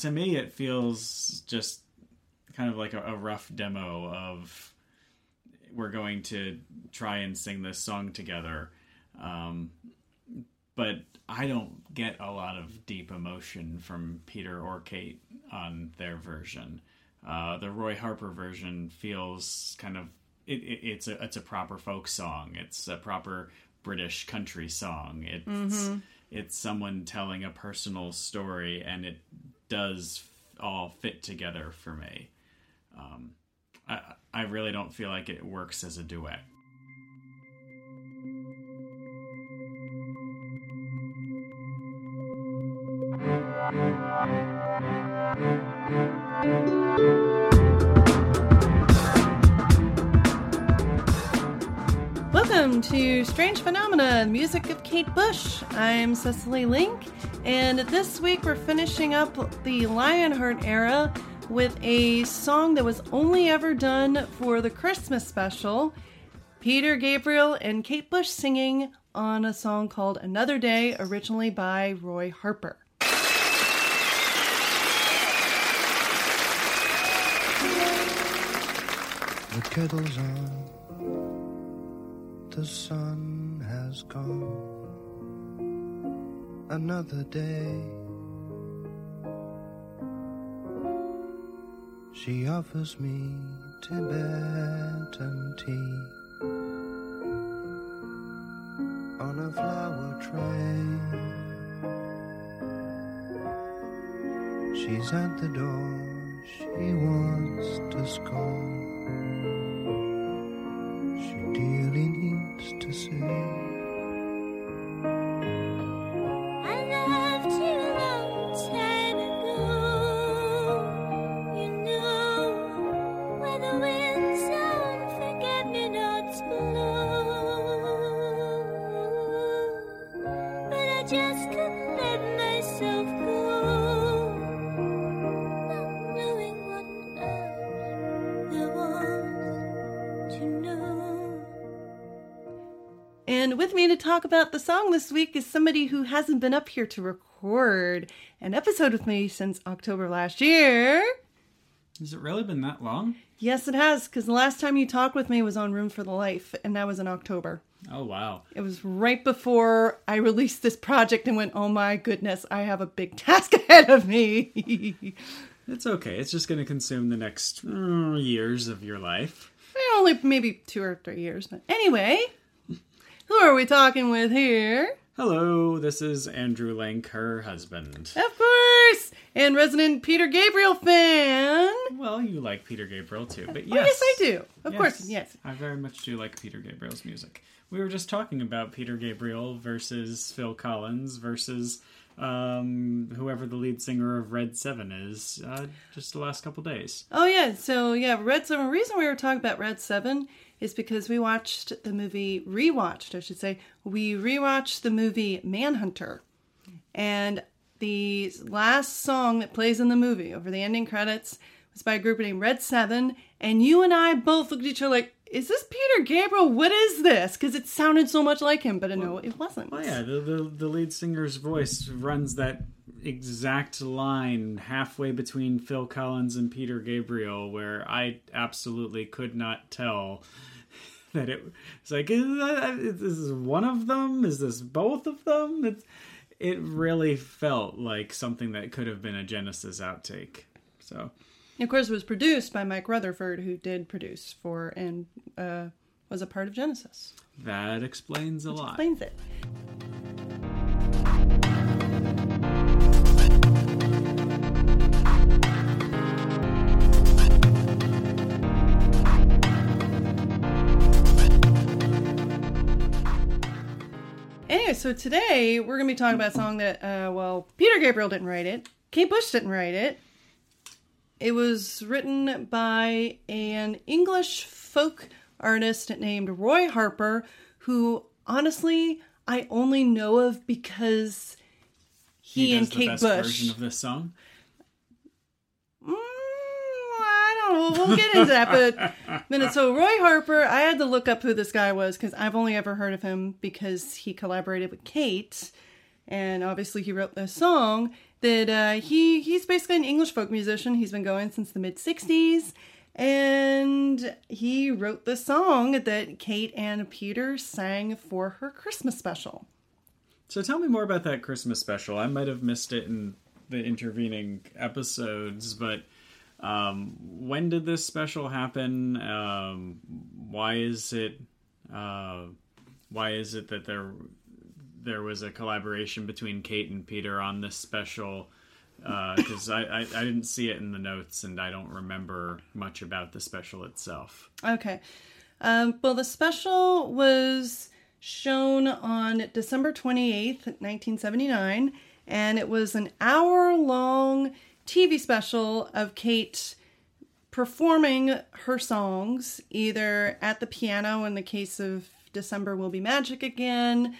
to me, it feels just kind of like a, a rough demo of we're going to try and sing this song together. Um, but I don't get a lot of deep emotion from Peter or Kate on their version. Uh, the Roy Harper version feels kind of it, it, it's a it's a proper folk song. It's a proper British country song. It's mm-hmm. it's someone telling a personal story, and it does all fit together for me. Um, I I really don't feel like it works as a duet. Welcome to Strange Phenomena, music of Kate Bush. I'm Cecily Link, and this week we're finishing up the Lionheart era with a song that was only ever done for the Christmas special. Peter Gabriel and Kate Bush singing on a song called Another Day, originally by Roy Harper. The kettle's on, the sun has gone. Another day. She offers me Tibetan tea on a flower tray. She's at the door, she wants to scold. Song this week is somebody who hasn't been up here to record an episode with me since October last year. Has it really been that long? Yes, it has, because the last time you talked with me was on Room for the Life, and that was in October. Oh, wow. It was right before I released this project and went, oh my goodness, I have a big task ahead of me. it's okay. It's just going to consume the next mm, years of your life. only maybe two or three years, but anyway. Who are we talking with here? Hello, this is Andrew Link, her husband. Of course! And resident Peter Gabriel fan. Well, you like Peter Gabriel too, but yes. Oh, yes, I do. Of yes, course, yes. I very much do like Peter Gabriel's music. We were just talking about Peter Gabriel versus Phil Collins versus um, whoever the lead singer of Red Seven is, uh, just the last couple days. Oh yeah, so yeah, Red Seven. The reason we were talking about Red Seven is because we watched the movie, rewatched, I should say, we rewatched the movie Manhunter. And the last song that plays in the movie over the ending credits was by a group named Red Seven. And you and I both looked at each other like, is this Peter Gabriel? What is this? Because it sounded so much like him, but well, no, it wasn't. Well, yeah, the, the, the lead singer's voice runs that exact line halfway between Phil Collins and Peter Gabriel, where I absolutely could not tell that it was like is, that, is this one of them? Is this both of them? It's, it really felt like something that could have been a genesis outtake. So of course it was produced by mike rutherford who did produce for and uh, was a part of genesis. that explains a Which lot. explains it so today we're going to be talking about a song that, uh, well, Peter Gabriel didn't write it, Kate Bush didn't write it. It was written by an English folk artist named Roy Harper, who honestly I only know of because he, he and Kate Bush version of this song. We'll, we'll get into that. But minute. So Roy Harper, I had to look up who this guy was because I've only ever heard of him because he collaborated with Kate, and obviously he wrote this song. that uh, he he's basically an English folk musician. He's been going since the mid '60s, and he wrote the song that Kate and Peter sang for her Christmas special. So tell me more about that Christmas special. I might have missed it in the intervening episodes, but um, when did this special happen? Um, why is it? Uh, why is it that there there was a collaboration between Kate and Peter on this special? Because I, I, I didn't see it in the notes, and I don't remember much about the special itself. Okay. Um, well, the special was shown on December 28th, 1979, and it was an hour long TV special of Kate performing her songs either at the piano in the case of December Will Be Magic Again,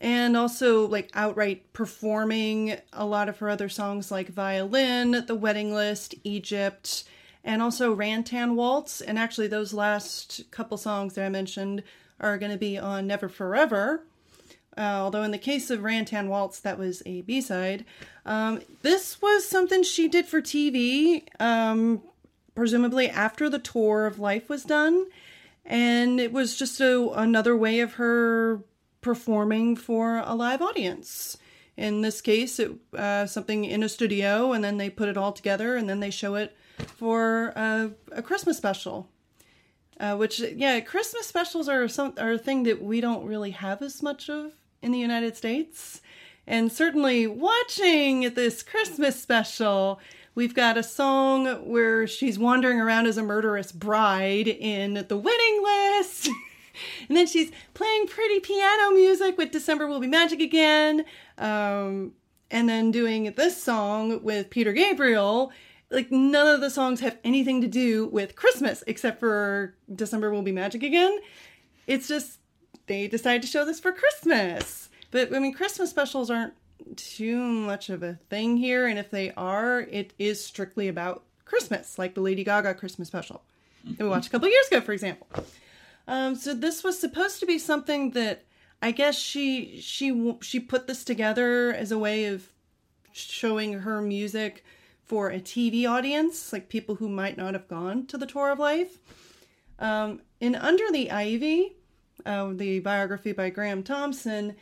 and also like outright performing a lot of her other songs like Violin, The Wedding List, Egypt, and also Ran Tan Waltz. And actually, those last couple songs that I mentioned are going to be on Never for Ever. Uh, although in the case of Ran Tan Waltz, that was a B side. Um, this was something she did for TV, um, presumably after the tour of life was done. And it was just a, another way of her performing for a live audience. In this case, it uh, something in a studio, and then they put it all together, and then they show it for uh, a Christmas special. Uh, which, yeah, Christmas specials are some are a thing that we don't really have as much of in the United States. And certainly, watching this Christmas special, we've got a song where she's wandering around as a murderous bride in the wedding list. and then she's playing pretty piano music with December Will Be Magic Again. Um, and then doing this song with Peter Gabriel. Like, none of the songs have anything to do with Christmas except for December Will Be Magic Again. It's just they decided to show this for Christmas. But I mean, Christmas specials aren't too much of a thing here. And if they are, it is strictly about Christmas, like the Lady Gaga Christmas special that we watched a couple years ago, for example. Um, so this was supposed to be something that I guess she she she put this together as a way of showing her music for a TV audience, like people who might not have gone to the tour of life. Um, Under the Ivy, uh, the biography by Graeme Thomson,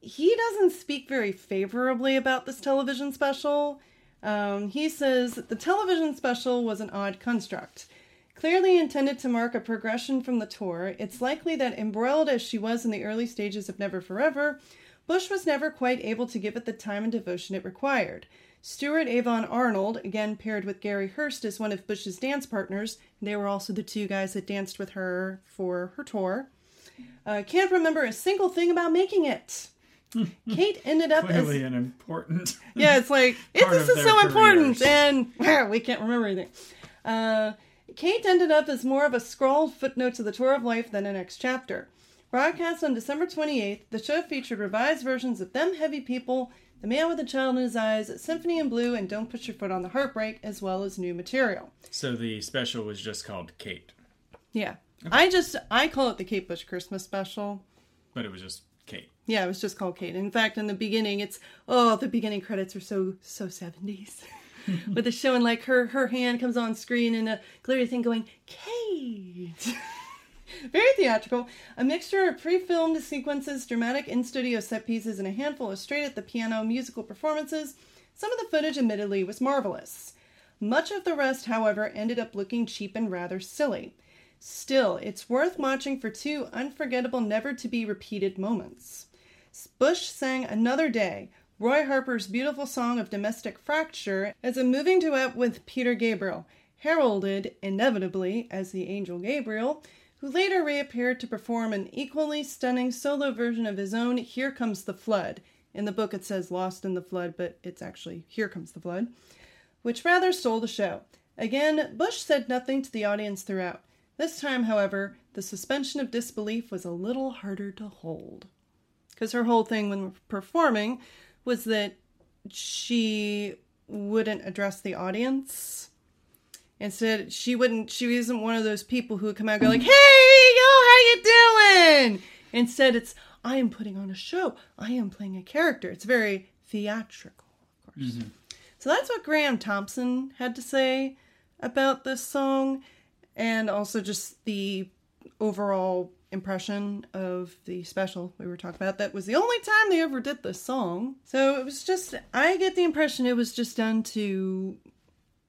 he doesn't speak very favorably about this television special. Um, he says the television special was an odd construct. Clearly intended to mark a progression from the tour, it's likely that embroiled as she was in the early stages of Never for Ever, Bush was never quite able to give it the time and devotion it required. Stewart Avon Arnold, again paired with Gary Hurst as one of Bush's dance partners, they were also the two guys that danced with her for her tour, uh, can't remember a single thing about making it. Kate ended up Clearly as an important. yeah, it's like it, this is so important, and we can't remember anything. Uh, Kate ended up as more of a scrawled footnote to the tour of life than a next chapter. Broadcast on December 28th, the show featured revised versions of Them Heavy People, The Man with a Child in His Eyes, Symphony in Blue, and Don't Put Your Foot on the Heartbreak, as well as new material. So the special was just called Kate, Yeah. I just, I call it the Kate Bush Christmas Special. but it was just Kate. Yeah, it was just called Kate. In fact, in the beginning, it's oh, the beginning credits are so so seventies, with the showing like her her hand comes on screen and a glittery thing going Kate. Very theatrical. A mixture of pre-filmed sequences, dramatic in-studio set pieces, and a handful of straight at the piano musical performances. Some of the footage, admittedly, was marvelous. Much of the rest, however, ended up looking cheap and rather silly. Still, it's worth watching for two unforgettable, never to be repeated moments. Bush sang Another Day, Roy Harper's beautiful song of domestic fracture, as a moving duet with Peter Gabriel, heralded inevitably as the angel Gabriel, who later reappeared to perform an equally stunning solo version of his own Here Comes the Flood. In the book it says Lost in the Flood, but it's actually Here Comes the Flood, which rather stole the show. Again, Bush said nothing to the audience throughout. This time, however, the suspension of disbelief was a little harder to hold. Because her whole thing when performing was that she wouldn't address the audience. Instead, she wouldn't. She isn't one of those people who would come out and go like, "Hey, yo, how you doing?" Instead, it's I am putting on a show. I am playing a character. It's very theatrical, of course. Mm-hmm. So that's what Graeme Thomson had to say about this song, and also just the overall impression of the special we were talking about. That was the only time they ever did this song. So it was just, I get the impression it was just done to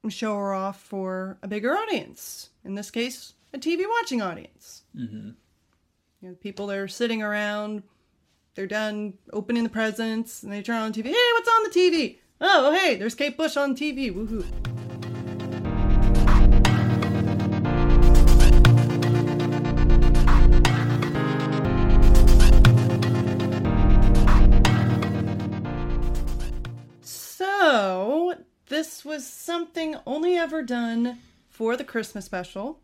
show her off for a bigger audience. In this case, a TV watching audience. Mm-hmm. You know, people that are sitting around, they're done opening the presents, and they turn on TV. Hey, what's on the TV? Oh, hey, there's Kate Bush on TV. Woohoo. This was something only ever done for the Christmas special.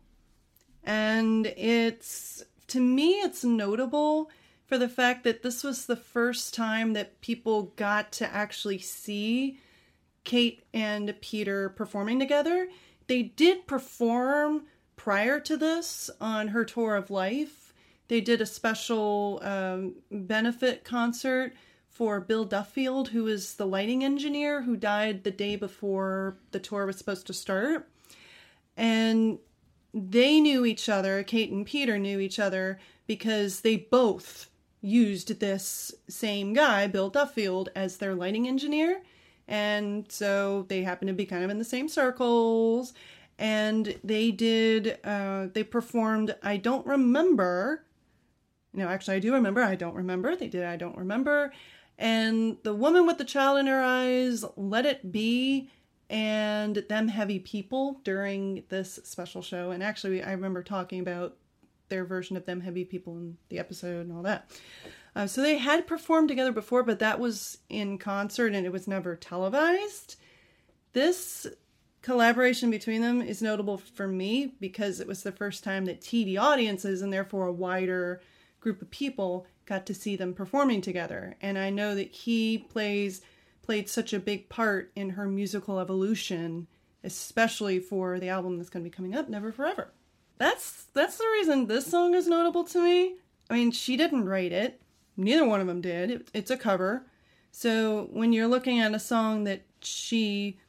And it's, to me, it's notable for the fact that this was the first time that people got to actually see Kate and Peter performing together. They did perform prior to this on her tour of life. They did a special um, benefit concert for Bill Duffield, who is the lighting engineer who died the day before the tour was supposed to start. And they knew each other, Kate and Peter knew each other because they both used this same guy, Bill Duffield, as their lighting engineer. And so they happened to be kind of in the same circles. And they did, uh, they performed, I don't remember. No, actually, I do remember. I don't remember. They did, I don't remember. And the woman with the child in her eyes, Let It Be, and Them Heavy People during this special show. And actually, I remember talking about their version of Them Heavy People in the episode and all that. Uh, so they had performed together before, but that was in concert and it was never televised. This collaboration between them is notable for me because it was the first time that TV audiences and therefore a wider group of people got to see them performing together. And I know that he plays played such a big part in her musical evolution, especially for the album that's going to be coming up, Never for Ever. That's that's the reason this song is notable to me. I mean, she didn't write it. Neither one of them did. It, it's a cover. So when you're looking at a song that she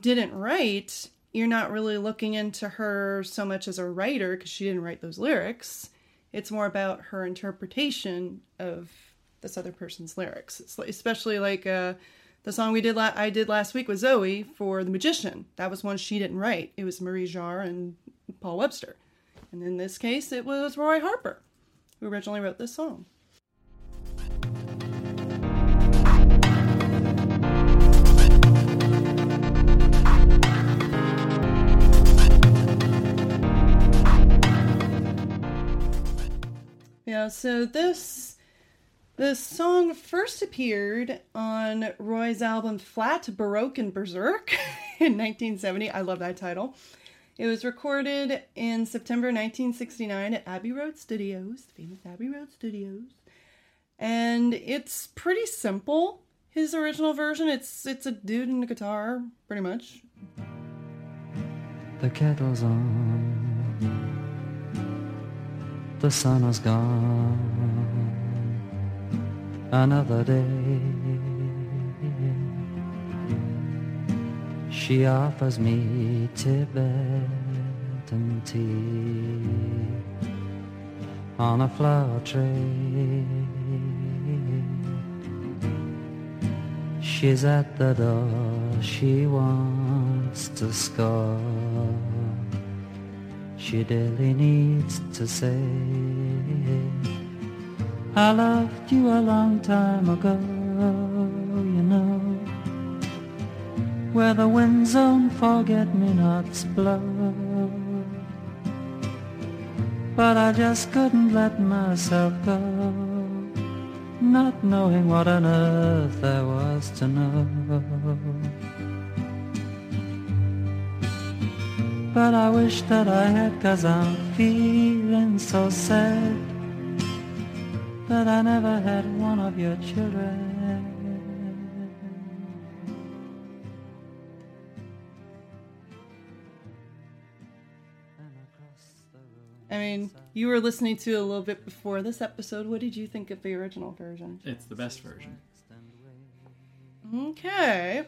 didn't write, you're not really looking into her so much as a writer because she didn't write those lyrics. It's more about her interpretation of this other person's lyrics. It's especially like uh, the song we did la- I did last week with Zoe for The Magician. That was one she didn't write. It was Marie Jarre and Paul Webster. And in this case, it was Roy Harper who originally wrote this song. So this this song first appeared on Roy's album Flat, Baroque, and Berserk in 1970. I love that title. It was recorded in September 1969 at Abbey Road Studios, the famous Abbey Road Studios. And it's pretty simple. His original version, it's it's a dude and a guitar, pretty much. The kettle's on. The sun has gone. Another day. She offers me Tibetan tea on a flower tray. She's at the door, she wants to score. She daily needs to say, I loved you a long time ago, you know, where the winds don't forget-me-nots blow. But I just couldn't let myself go, not knowing what on earth there was to know. But I wish that I had cause I'm feeling so sad That I never had one of your children I mean, you were listening to a little bit before this episode. What did you think of the original version? It's the best version. Okay.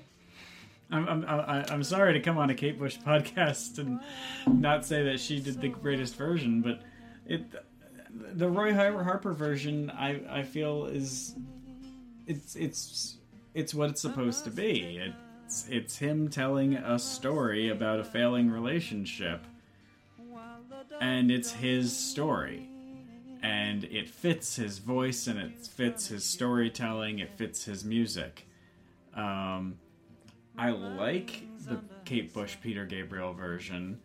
I'm, I'm, I'm sorry to come on a Kate Bush podcast and not say that she did the greatest version, but it the Roy Har- Harper version I, I feel is it's it's it's what it's supposed to be. It's it's him telling a story about a failing relationship, and it's his story, and it fits his voice and it fits his storytelling. It fits his music. Um, I like the Kate Bush Peter Gabriel version,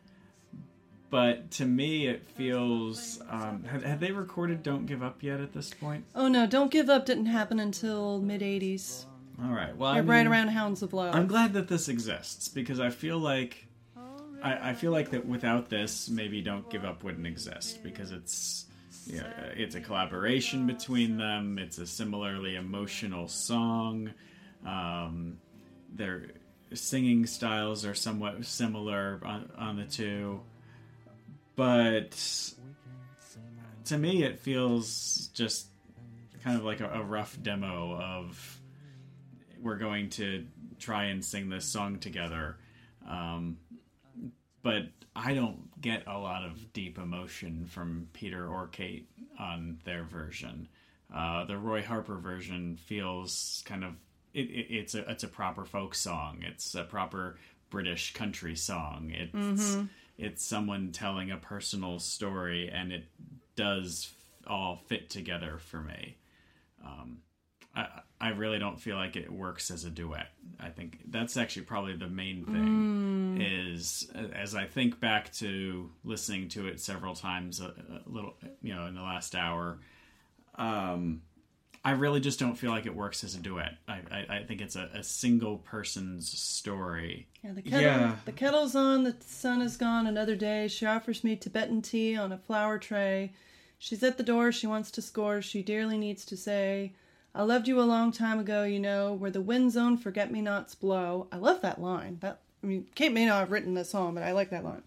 but to me it feels. Um, have, have they recorded "Don't Give Up" yet at this point? Oh no, Don't Give Up didn't happen until mid 80s. All right. Well, I You're right around Hounds of Love. I'm glad that this exists because I feel like I, I feel like that without this, maybe "Don't Give Up" wouldn't exist because it's yeah, it's a collaboration between them. It's a similarly emotional song. Um, their singing styles are somewhat similar on, on the two, but to me, it feels just kind of like a, a rough demo of we're going to try and sing this song together. Um, but I don't get a lot of deep emotion from Peter or Kate on their version. Uh, the Roy Harper version feels kind of it, it, it's a it's a proper folk song. It's a proper British country song. It's it's someone telling a personal story, and it does all fit together for me. Um, I, I really don't feel like it works as a duet. I think that's actually probably the main thing. Is as I think back to listening to it several times, a, a little, you know, in the last hour. Um, I really just don't feel like it works as a duet. I, I, I think it's a, a single person's story. Yeah, the kettle, Yeah. the kettle's on, the sun is gone, another day. She offers me Tibetan tea on a flower tray. She's at the door, she wants to score, she dearly needs to say, I loved you a long time ago, you know, where the wind zone forget me nots blow. I love that line. That I mean, Kate may not have written this song, but I like that line.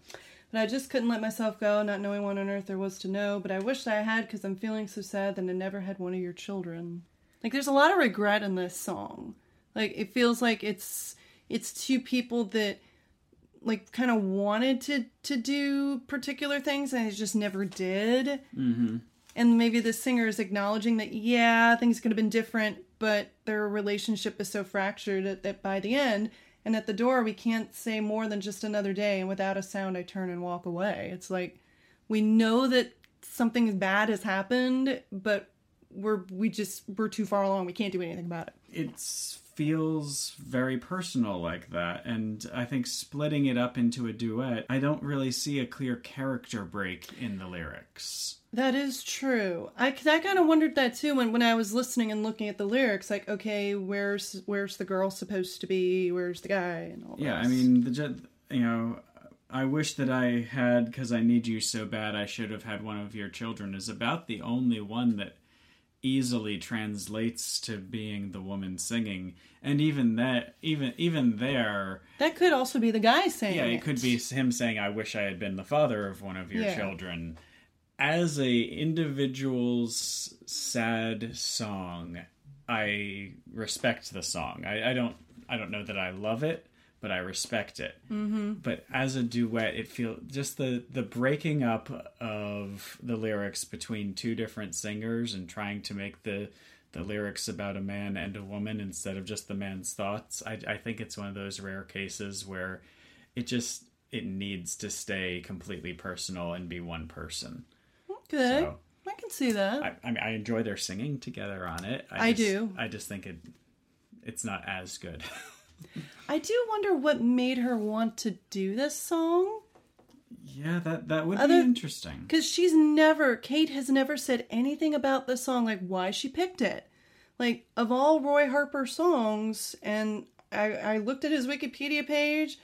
But I just couldn't let myself go, not knowing what on earth there was to know. But I wished I had, because I'm feeling so sad that I never had one of your children. Like, there's a lot of regret in this song. Like, it feels like it's it's two people that like kind of wanted to to do particular things and it just never did. Mm-hmm. And maybe the singer is acknowledging that yeah, things could have been different, but their relationship is so fractured that, that by the end and at the door we can't say more than just another day and without a sound I turn and walk away. It's like we know that something bad has happened, but we're we just we're too far along. We can't do anything about it. it feels very personal like that and i think splitting it up into a duet i don't really see a clear character break in the lyrics That is true. I, I kind of wondered that too when, when I was listening and looking at the lyrics. Like, okay, where's where's the girl supposed to be? Where's the guy? And all yeah i mean the you know i wish that i had because i need you so bad i should have had one of your children is about the only one that easily translates to being the woman singing and even that even even there that could also be the guy saying. Yeah, it could be him saying, "I wish I had been the father of one of your Yeah. children." As a individual's sad song, I respect the song. I, I don't. I don't know that I love it, but I respect it. Mm-hmm. But as a duet, it feels just the the breaking up of the lyrics between two different singers and trying to make the the lyrics about a man and a woman instead of just the man's thoughts. I, I think it's one of those rare cases where it just it needs to stay completely personal and be one person. Okay, So- I can see that. I, I mean, I enjoy their singing together on it. I just, do. I just think it it's not as good. I do wonder what made her want to do this song. yeah, that that would Other- be interesting. Because she's never, Kate has never said anything about the song, like why she picked it. Like, of all Roy Harper songs, and I, I looked at his Wikipedia page,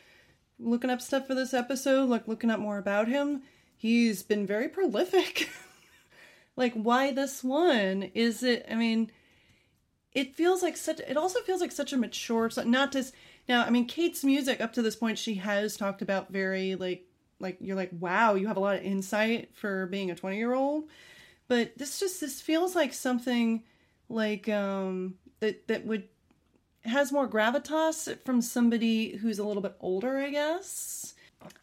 looking up stuff for this episode, like looking up more about him, he's been very prolific. like, why this one? Is it, I mean, it feels like such, it also feels like such a mature, not just, now, I mean, Kate's music up to this point, she has talked about very, like, like you're like wow you have a lot of insight for being a 20 year old but this just this feels like something like um that that would has more gravitas from somebody who's a little bit older, I guess.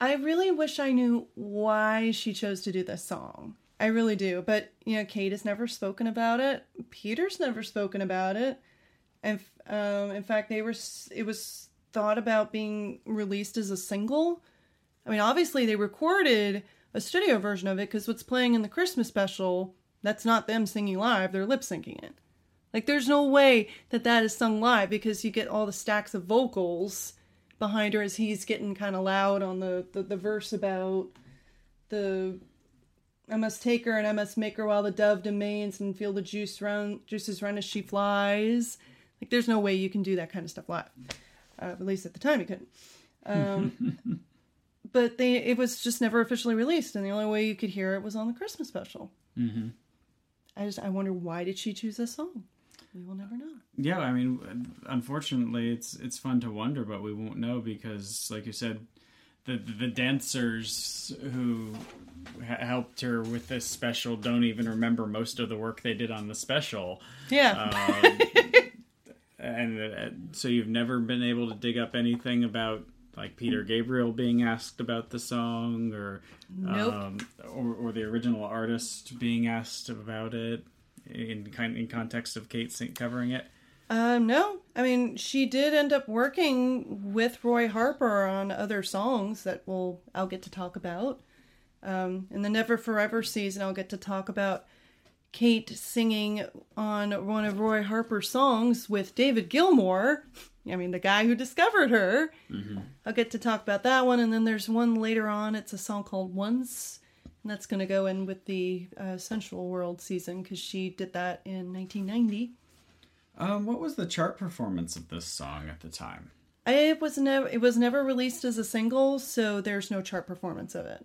I really wish I knew why she chose to do this song. I really do. But, you know, Kate has never spoken about it. Peter's never spoken about it. And um, in fact, they were it was thought about being released as a single. I mean, obviously they recorded a studio version of it because what's playing in the Christmas special, that's not them singing live, they're lip syncing it. Like, there's no way that that is sung live because you get all the stacks of vocals behind her as he's getting kind of loud on the, the, the verse about the I must take her and I must make her while the dove domains and feel the juice run juices run as she flies. Like, there's no way you can do that kind of stuff live. Uh, at least at the time you couldn't. Um, but they it was just never officially released, and the only way you could hear it was on the Christmas special. Mm-hmm. I just I wonder why did she choose this song? We will never know. Yeah, I mean, unfortunately, it's it's fun to wonder, but we won't know because, like you said, the the dancers who helped her with this special don't even remember most of the work they did on the special. Yeah, Um, and uh, so you've never been able to dig up anything about like Peter Gabriel being asked about the song or Nope. um, or, or the original artist being asked about it in kind in context of Kate covering it. Um, no, I mean she did end up working with Roy Harper on other songs that we'll I'll get to talk about. Um, in the Never for Ever season, I'll get to talk about Kate singing on one of Roy Harper's songs with David Gilmour. I mean, the guy who discovered her. I'll get to talk about that one, and then there's one later on. It's a song called Once, and that's going to go in with the uh, Sensual World season because she did that in 1990. Um, what was the chart performance of this song at the time? It was never it was never released as a single, so there's no chart performance of it.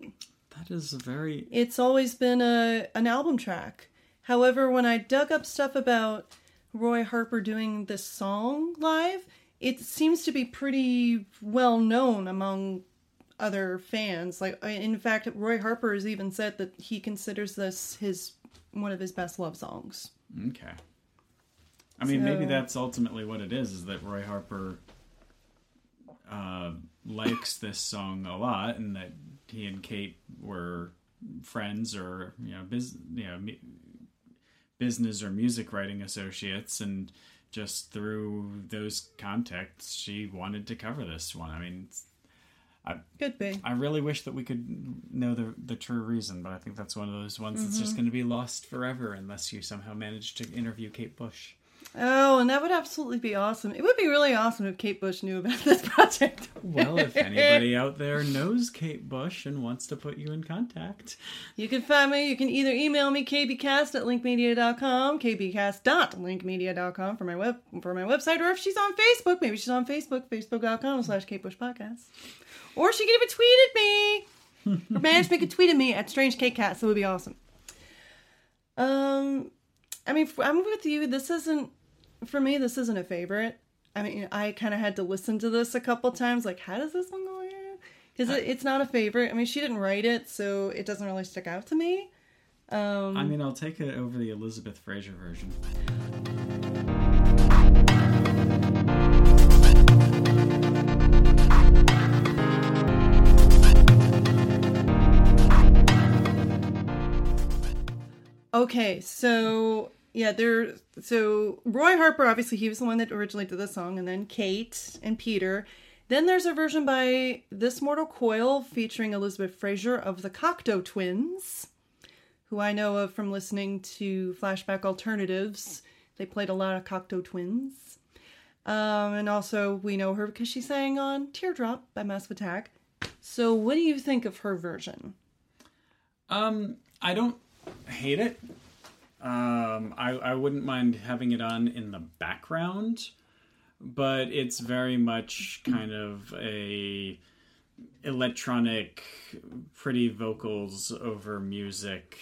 That is very It's always been a an album track. However, when I dug up stuff about Roy Harper doing this song live, it seems to be pretty well known among other fans. Like in fact, Roy Harper has even said that he considers this his one of his best love songs. okay. I mean, maybe that's ultimately what it is: is that Roy Harper uh, likes this song a lot, and that he and Kate were friends or you know, business, you know, business or music writing associates, and just through those contacts, she wanted to cover this one. I mean, it's- Could be. I really wish that we could know the the true reason, but I think that's one of those ones that's Mm-hmm. just going to be lost forever unless you somehow manage to interview Kate Bush. Oh, and that would absolutely be awesome. It would be really awesome if Kate Bush knew about this project. Well, if anybody out there knows Kate Bush and wants to put you in contact, You can find me. You can either email me kbcast at linkmedia.com, kbcast.linkmedia.com for my web for my website, or if she's on Facebook, maybe she's on Facebook, facebook.com slash Kate Bush Podcast. Or she can even tweet at me. Her management could tweet at me at Strange Kate Cast. That would be awesome. Um, I mean, I'm with you. This isn't for me. This isn't a favorite. I mean, I kind of had to listen to this a couple times. Like, how does this one go? Because it, it's not a favorite. I mean, she didn't write it, so it doesn't really stick out to me. Um, I mean, I'll take it over the Elizabeth Fraser version. Okay, so yeah, there. So Roy Harper, obviously, he was the one that originally did the song, and then Kate and Peter. Then there's a version by This Mortal Coil featuring Elizabeth Fraser of the Cocteau Twins, who I know of from listening to Flashback Alternatives. They played a lot of Cocteau Twins. Um, and also, we know her because she sang on Teardrop by Massive Attack. So, what do you think of her version? Um, I don't hate it. Um, I I wouldn't mind having it on in the background, but it's very much kind of a electronic, pretty vocals over music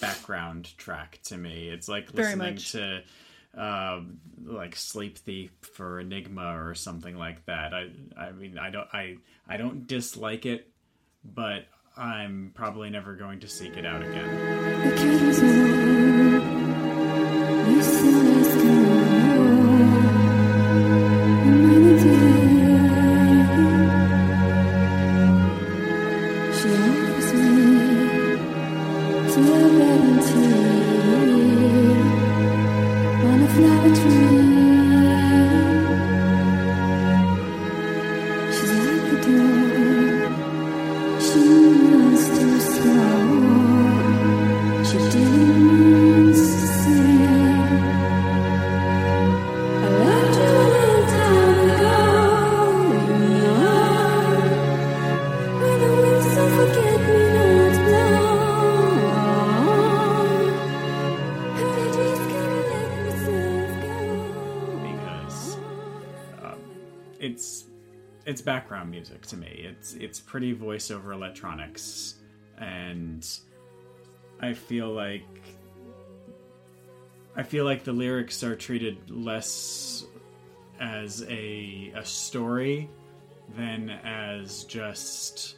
background track to me. It's like Very listening much. to um, like Sleep Thief for Enigma or something like that. I I mean I don't I I don't dislike it, but I'm probably never going to seek it out again. Pretty voiceover electronics, and I feel like I feel like the lyrics are treated less as a a story than as just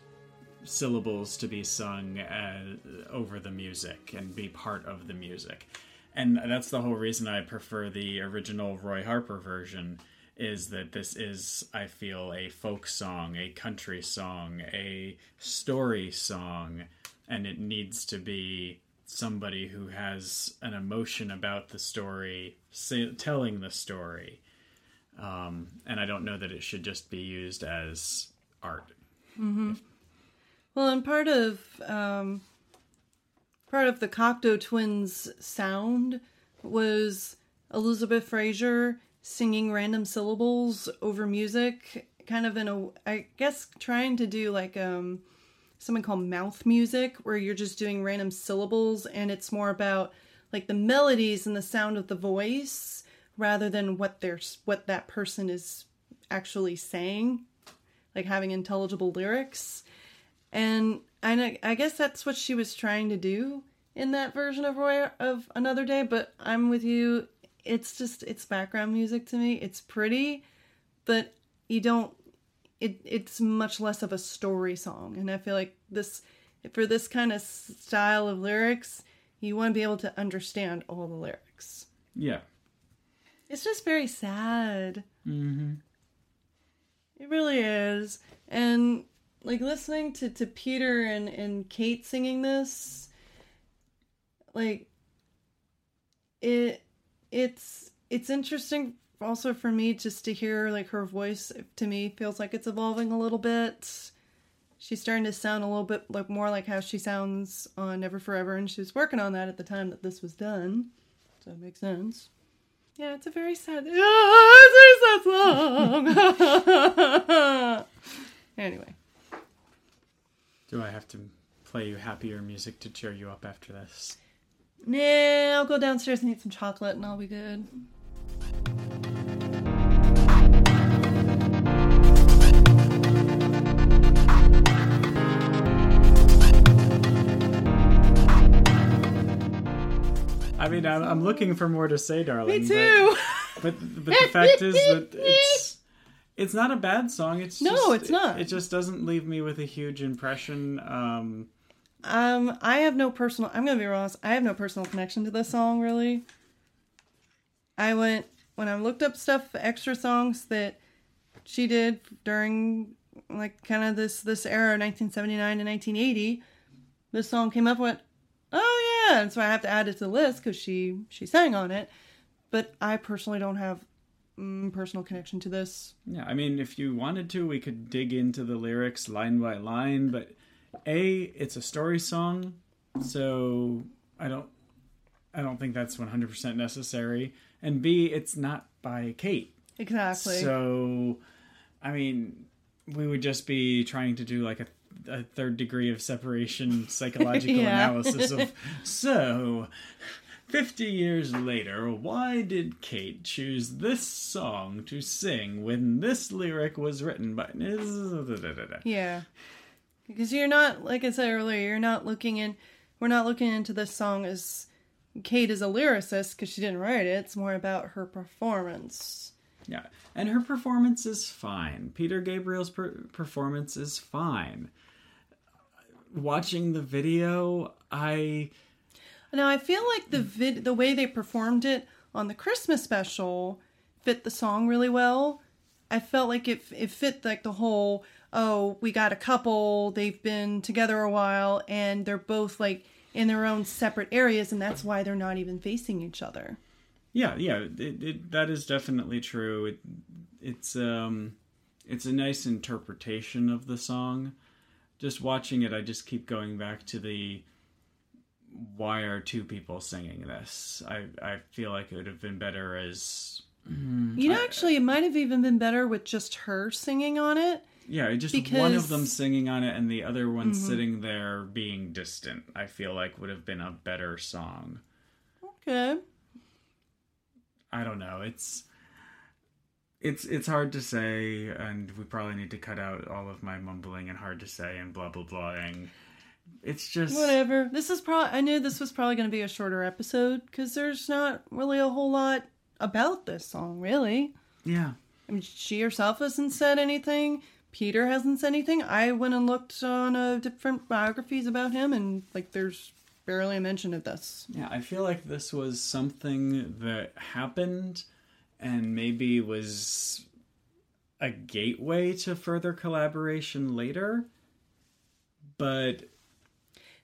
syllables to be sung as, over the music and be part of the music. And that's the whole reason I prefer the original Roy Harper version is that this is I feel a folk song, a country song, a story song and it needs to be somebody who has an emotion about the story, say, telling the story. Um, and I don't know that it should just be used as art. Well, and part of um, part of the Cocteau Twins sound was Elizabeth Fraser singing random syllables over music, kind of in a, I guess, trying to do like um something called mouth music, where you're just doing random syllables, and it's more about like the melodies and the sound of the voice rather than what they're what that person is actually saying, like having intelligible lyrics and I, I guess that's what she was trying to do in that version of Roy of Another Day. But I'm with you. It's just it's background music to me. It's pretty, but you don't. It it's much less of a story song, and I feel like this for this kind of style of lyrics, you want to be able to understand all the lyrics. Yeah. It's just very sad. Mm-hmm. It really is. And like listening to, to Peter and, and Kate singing this, like it it's it's interesting also for me just to hear like her voice to me feels like it's evolving a little bit. She's starting to sound a little bit like more like how she sounds on Never for Ever, and she was working on that at the time that this was done. So it makes sense. Yeah, it's a very sad. Yeah, it's sad song. anyway, Do I have to play you happier music to cheer you up after this? Nah, I'll go downstairs and eat some chocolate, and I'll be good. I mean, I'm, I'm looking for more to say, darling. Me too. But, but, but the fact is that it's it's not a bad song. It's No, just- it's not. It, just doesn't leave me with a huge impression. Um, Um, I have no personal. I'm gonna be honest. I have no personal connection to this song really. I went when I looked up stuff, extra songs that she did during like kind of this this era, 1979 to 1980. This song came up. Went, oh yeah, and so I have to add it to the list because she she sang on it. But I personally don't have mm, personal connection to this. yeah, I mean, if you wanted to, we could dig into the lyrics line by line. But a, it's a story song, so I don't I don't think that's 100 percent necessary. And B, it's not by Kate. Exactly. So, I mean, we would just be trying to do like a, a third degree of separation psychological Yeah. analysis of so. 50 years later, why did Kate choose this song to sing when this lyric was written by. Yeah. Because you're not, like I said earlier, you're not looking in, we're not looking into this song as Kate is a lyricist because she didn't write it. It's more about her performance. Yeah, and her performance is fine. Peter Gabriel's per- performance is fine. Watching the video, I. Now, I feel like the vid, the way they performed it on the Christmas special fit the song really well. I felt like it, it fit like the whole, oh, we got a couple, they've been together a while, and they're both like in their own separate areas, and that's why they're not even facing each other. Yeah, yeah, it, it, that is definitely true. It, it's um, it's a nice interpretation of the song. Just watching it, I just keep going back to the why are two people singing this? I I feel like it would have been better as You know, actually, it might have even been better with just her singing on it. Yeah, just one of them singing on it and the other one mm-hmm. sitting there being distant. I feel like would have been a better song. Okay. I don't know. It's it's it's hard to say, and we probably need to cut out all of my mumbling and hard to say and blah blah blahing. It's just Whatever. This is probably. I knew this was probably going to be a shorter episode because there's not really a whole lot about this song, really. yeah. I mean, she herself hasn't said anything. Peter hasn't said anything. I went and looked on uh, different biographies about him, and like, there's barely a mention of this. Yeah, I feel like this was something that happened and maybe was a gateway to further collaboration later. But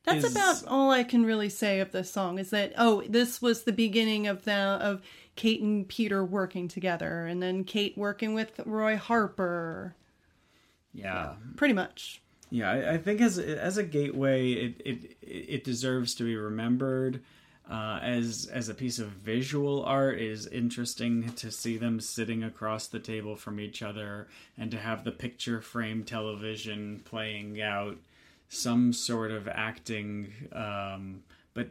That's Is- about all I can really say of this song. Is that oh, this was the beginning of the of Kate and Peter working together, and then Kate working with Roy Harper. Yeah, Pretty much. Yeah, I, I think as as a gateway, it it it deserves to be remembered. Uh, as as a piece of visual art, it is interesting to see them sitting across the table from each other, and to have the picture frame television playing out some sort of acting. Um, but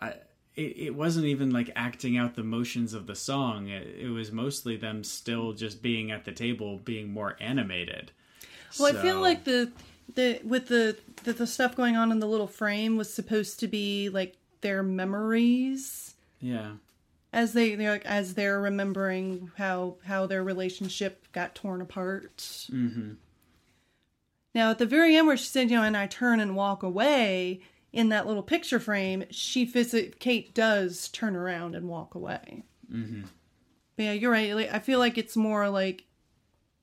I, it, it wasn't even like acting out the motions of the song. It, it was mostly them still just being at the table, being more animated. Well, I feel like the the with the, the the stuff going on in the little frame was supposed to be like their memories yeah. as they they're like as they're remembering how how their relationship got torn apart. Mm-hmm. Now at the very end where she said, you know, and I turn and walk away in that little picture frame, she visit Kate does turn around and walk away. Mm-hmm. Yeah, you're right. Like, I feel like it's more like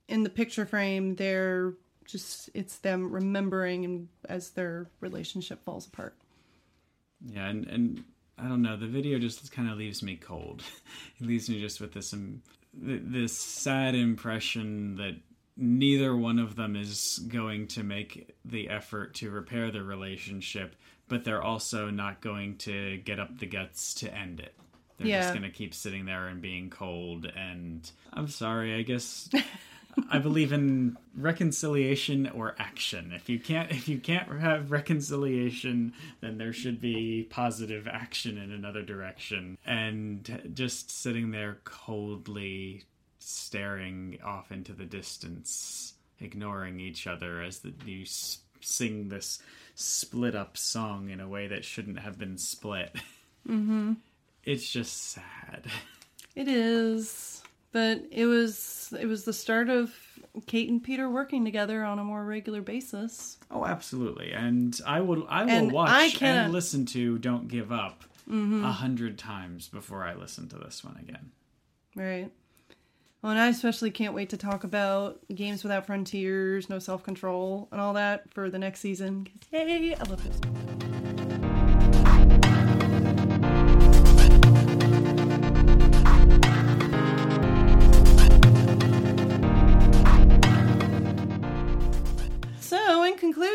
in the picture frame, they're just it's them remembering and as their relationship falls apart. Yeah, and and I don't know. The video just kind of leaves me cold. it leaves me just with this um, th- this sad impression that neither one of them is going to make the effort to repair the relationship, but they're also not going to get up the guts to end it. They're Yeah. just going to keep sitting there and being cold. And I'm sorry, I guess I believe in reconciliation or action. If you can't if you can't have reconciliation, then there should be positive action in another direction. And just sitting there coldly staring off into the distance, ignoring each other as the, you sing this split up song in a way that shouldn't have been split. Mm-hmm. It's just sad. It is, but it was it was the start of Kate and Peter working together on a more regular basis. Oh, absolutely. And I will I will And watch I cannot- and listen to Don't Give Up a hundred times before I listen to this one again. Right. Well, and I especially can't wait to talk about Games Without Frontiers, No Self Control, and all that for the next season. Yay! I love this.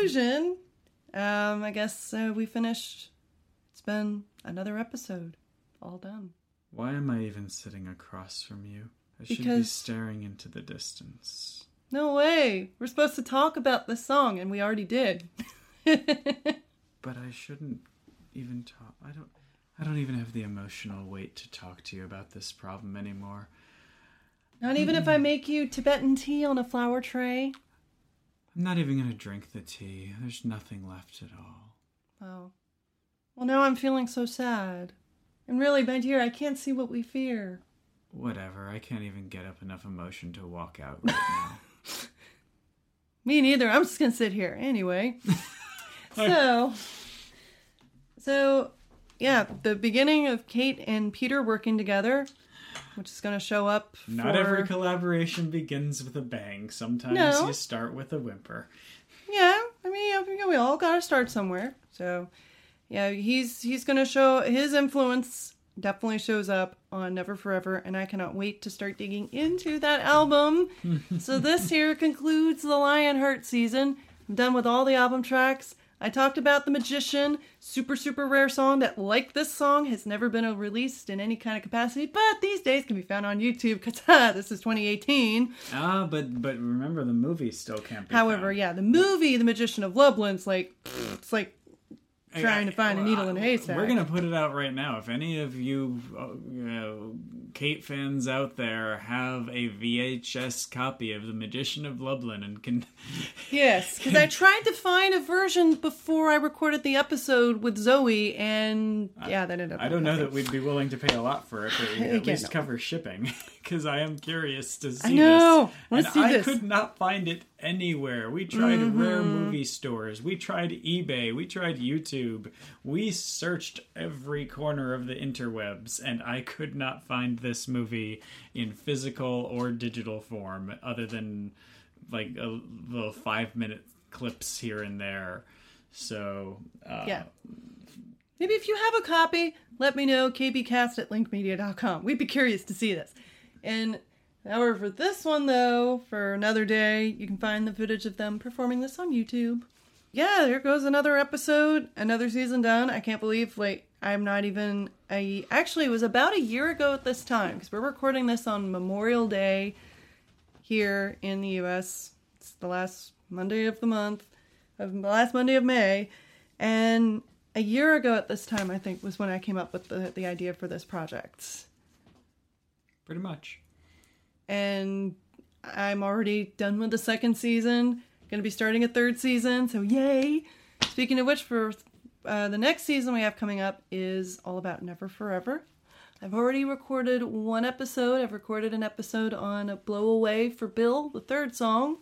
Conclusion, um, I guess uh, we finished. It's been another episode, all done. Why am I even sitting across from you? I should be staring into the distance. No way. We're supposed to talk about this song, and we already did. But I shouldn't even talk. I don't. I don't even have the emotional weight to talk to you about this problem anymore. Not even if I make you Tibetan tea on a flower tray. I'm not even gonna drink the tea. There's nothing left at all. Oh. Well, now I'm feeling so sad. And really, my dear, I can't see what we fear. Whatever. I can't even get up enough emotion to walk out right now. Me neither. I'm just gonna sit here anyway. so, so yeah, the beginning of Kate and Peter working together, which is gonna show up. Not for- every collaboration begins with a bang. Sometimes No. you start with a whimper. Yeah, I mean, we all got to start somewhere. So, yeah, he's he's going to show his influence definitely shows up on Never for Ever, and I cannot wait to start digging into that album. so this here concludes the Lionheart season. I'm done with all the album tracks. I talked about The Magician, super, super rare song that, like this song, has never been released in any kind of capacity, but these days can be found on YouTube because this is 2018. Ah, but but remember the movie still can't be. However, found. yeah, the movie The Magician of Lublin's like, it's like trying to find a needle in a haystack. We're gonna put it out right now. If any of you, uh, you know, Kate fans out there have a VHS copy of The Magician of Lublin and can, Yes, because I tried to find a version before I recorded the episode with Zoe, and yeah, that ended up. I don't know that we'd be willing to pay a lot for it, but we at least cover shipping because I am curious to see I know. this. Let's and see I this. could not find it anywhere. We tried Mm-hmm. rare movie stores, we tried eBay, we tried YouTube, we searched every corner of the interwebs, and I could not find this movie in physical or digital form, other than like a little five minute clips here and there. So uh, Yeah. Maybe if you have a copy, let me know. kbcast at linkmedia.com. We'd be curious to see this. And however, for this one though, for another day, you can find the footage of them performing this on YouTube. Yeah, there goes another episode, another season done. I can't believe like I'm not even I actually it was about a year ago at this time because we're recording this on Memorial Day here in the US. It's the last Monday of the month of the last Monday of May. And a year ago at this time I think was when I came up with the, the idea for this project. pretty much. And I'm already done with the second season. Gonna be starting a third season, so yay! Speaking of which, for uh, the next season we have coming up is all about Never for Ever. I've already recorded one episode. I've recorded an episode on Blow Away for Bill, the third song.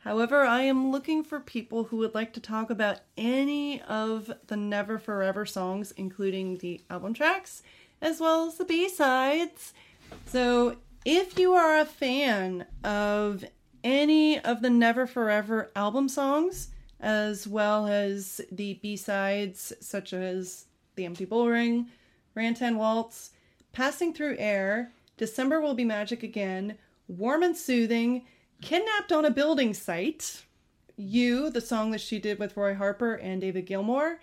However, I am looking for people who would like to talk about any of the Never for Ever songs, including the album tracks, as well as the B sides. So, if you are a fan of any of the Never for Ever album songs, as well as the B sides, such as The Empty Bullring, Ran Tan Waltz, Passing Through Air, December Will Be Magic Again, Warm and Soothing, Kidnapped on a Building Site, You, the song that she did with Roy Harper and David Gilmour,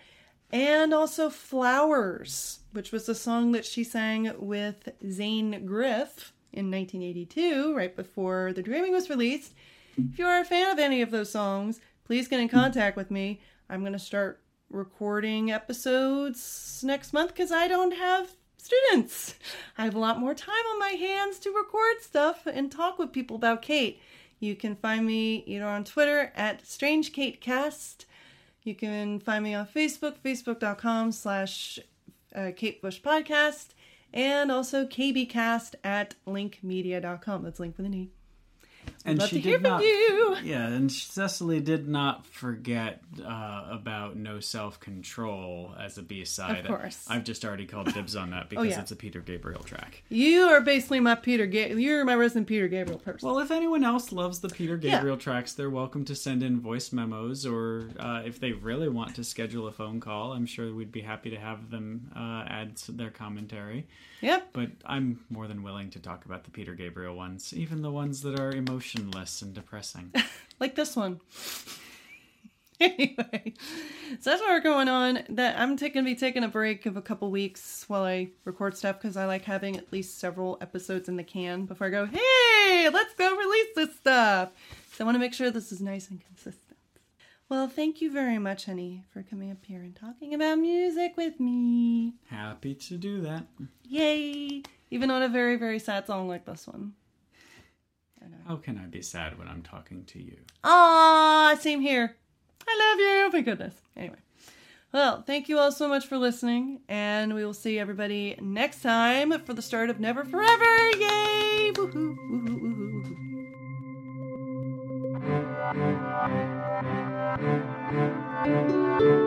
and also Flowers, which was the song that she sang with Zaine Griff in 1982, right before The Dreaming was released. If you are a fan of any of those songs, please get in contact with me. I'm going to start recording episodes next month because I don't have students. I have a lot more time on my hands to record stuff and talk with people about Kate. You can find me either on Twitter at StrangeKateCast. You can find me on Facebook, facebook.com slash uh, Kate Bush Podcast, and also kbcast at linkmedia.com. That's link with an E. And she did not. you. Yeah, and Cecily did not forget uh, about "No Self Control" as a B side. Of course. Oh, I've just already called dibs on that because yeah. it's a Peter Gabriel track. You are basically my Peter. Ga- you're my resident Peter Gabriel person. Well, if anyone else loves the Peter Yeah. Gabriel tracks, they're welcome to send in voice memos, or uh, if they really want to schedule a phone call, I'm sure we'd be happy to have them uh, add their commentary. yep. But I'm more than willing to talk about the Peter Gabriel ones, even the ones that are emotionless and depressing. like this one. anyway, so that's what we're going on. That I'm gonna be taking a break of a couple weeks while I record stuff because I like having at least several episodes in the can before I go. Hey, let's go release this stuff. So I want to make sure this is nice and consistent. Well, thank you very much, honey, for coming up here and talking about music with me. happy to do that. Yay! Even on a very, very sad song like this one. How can I be sad when I'm talking to you? Ah, same here. I love you. My goodness. Anyway. Well, thank you all so much for listening, and we will see everybody next time for the start of Never for Ever. Yay! Woohoo! Woohoo! Woohoo!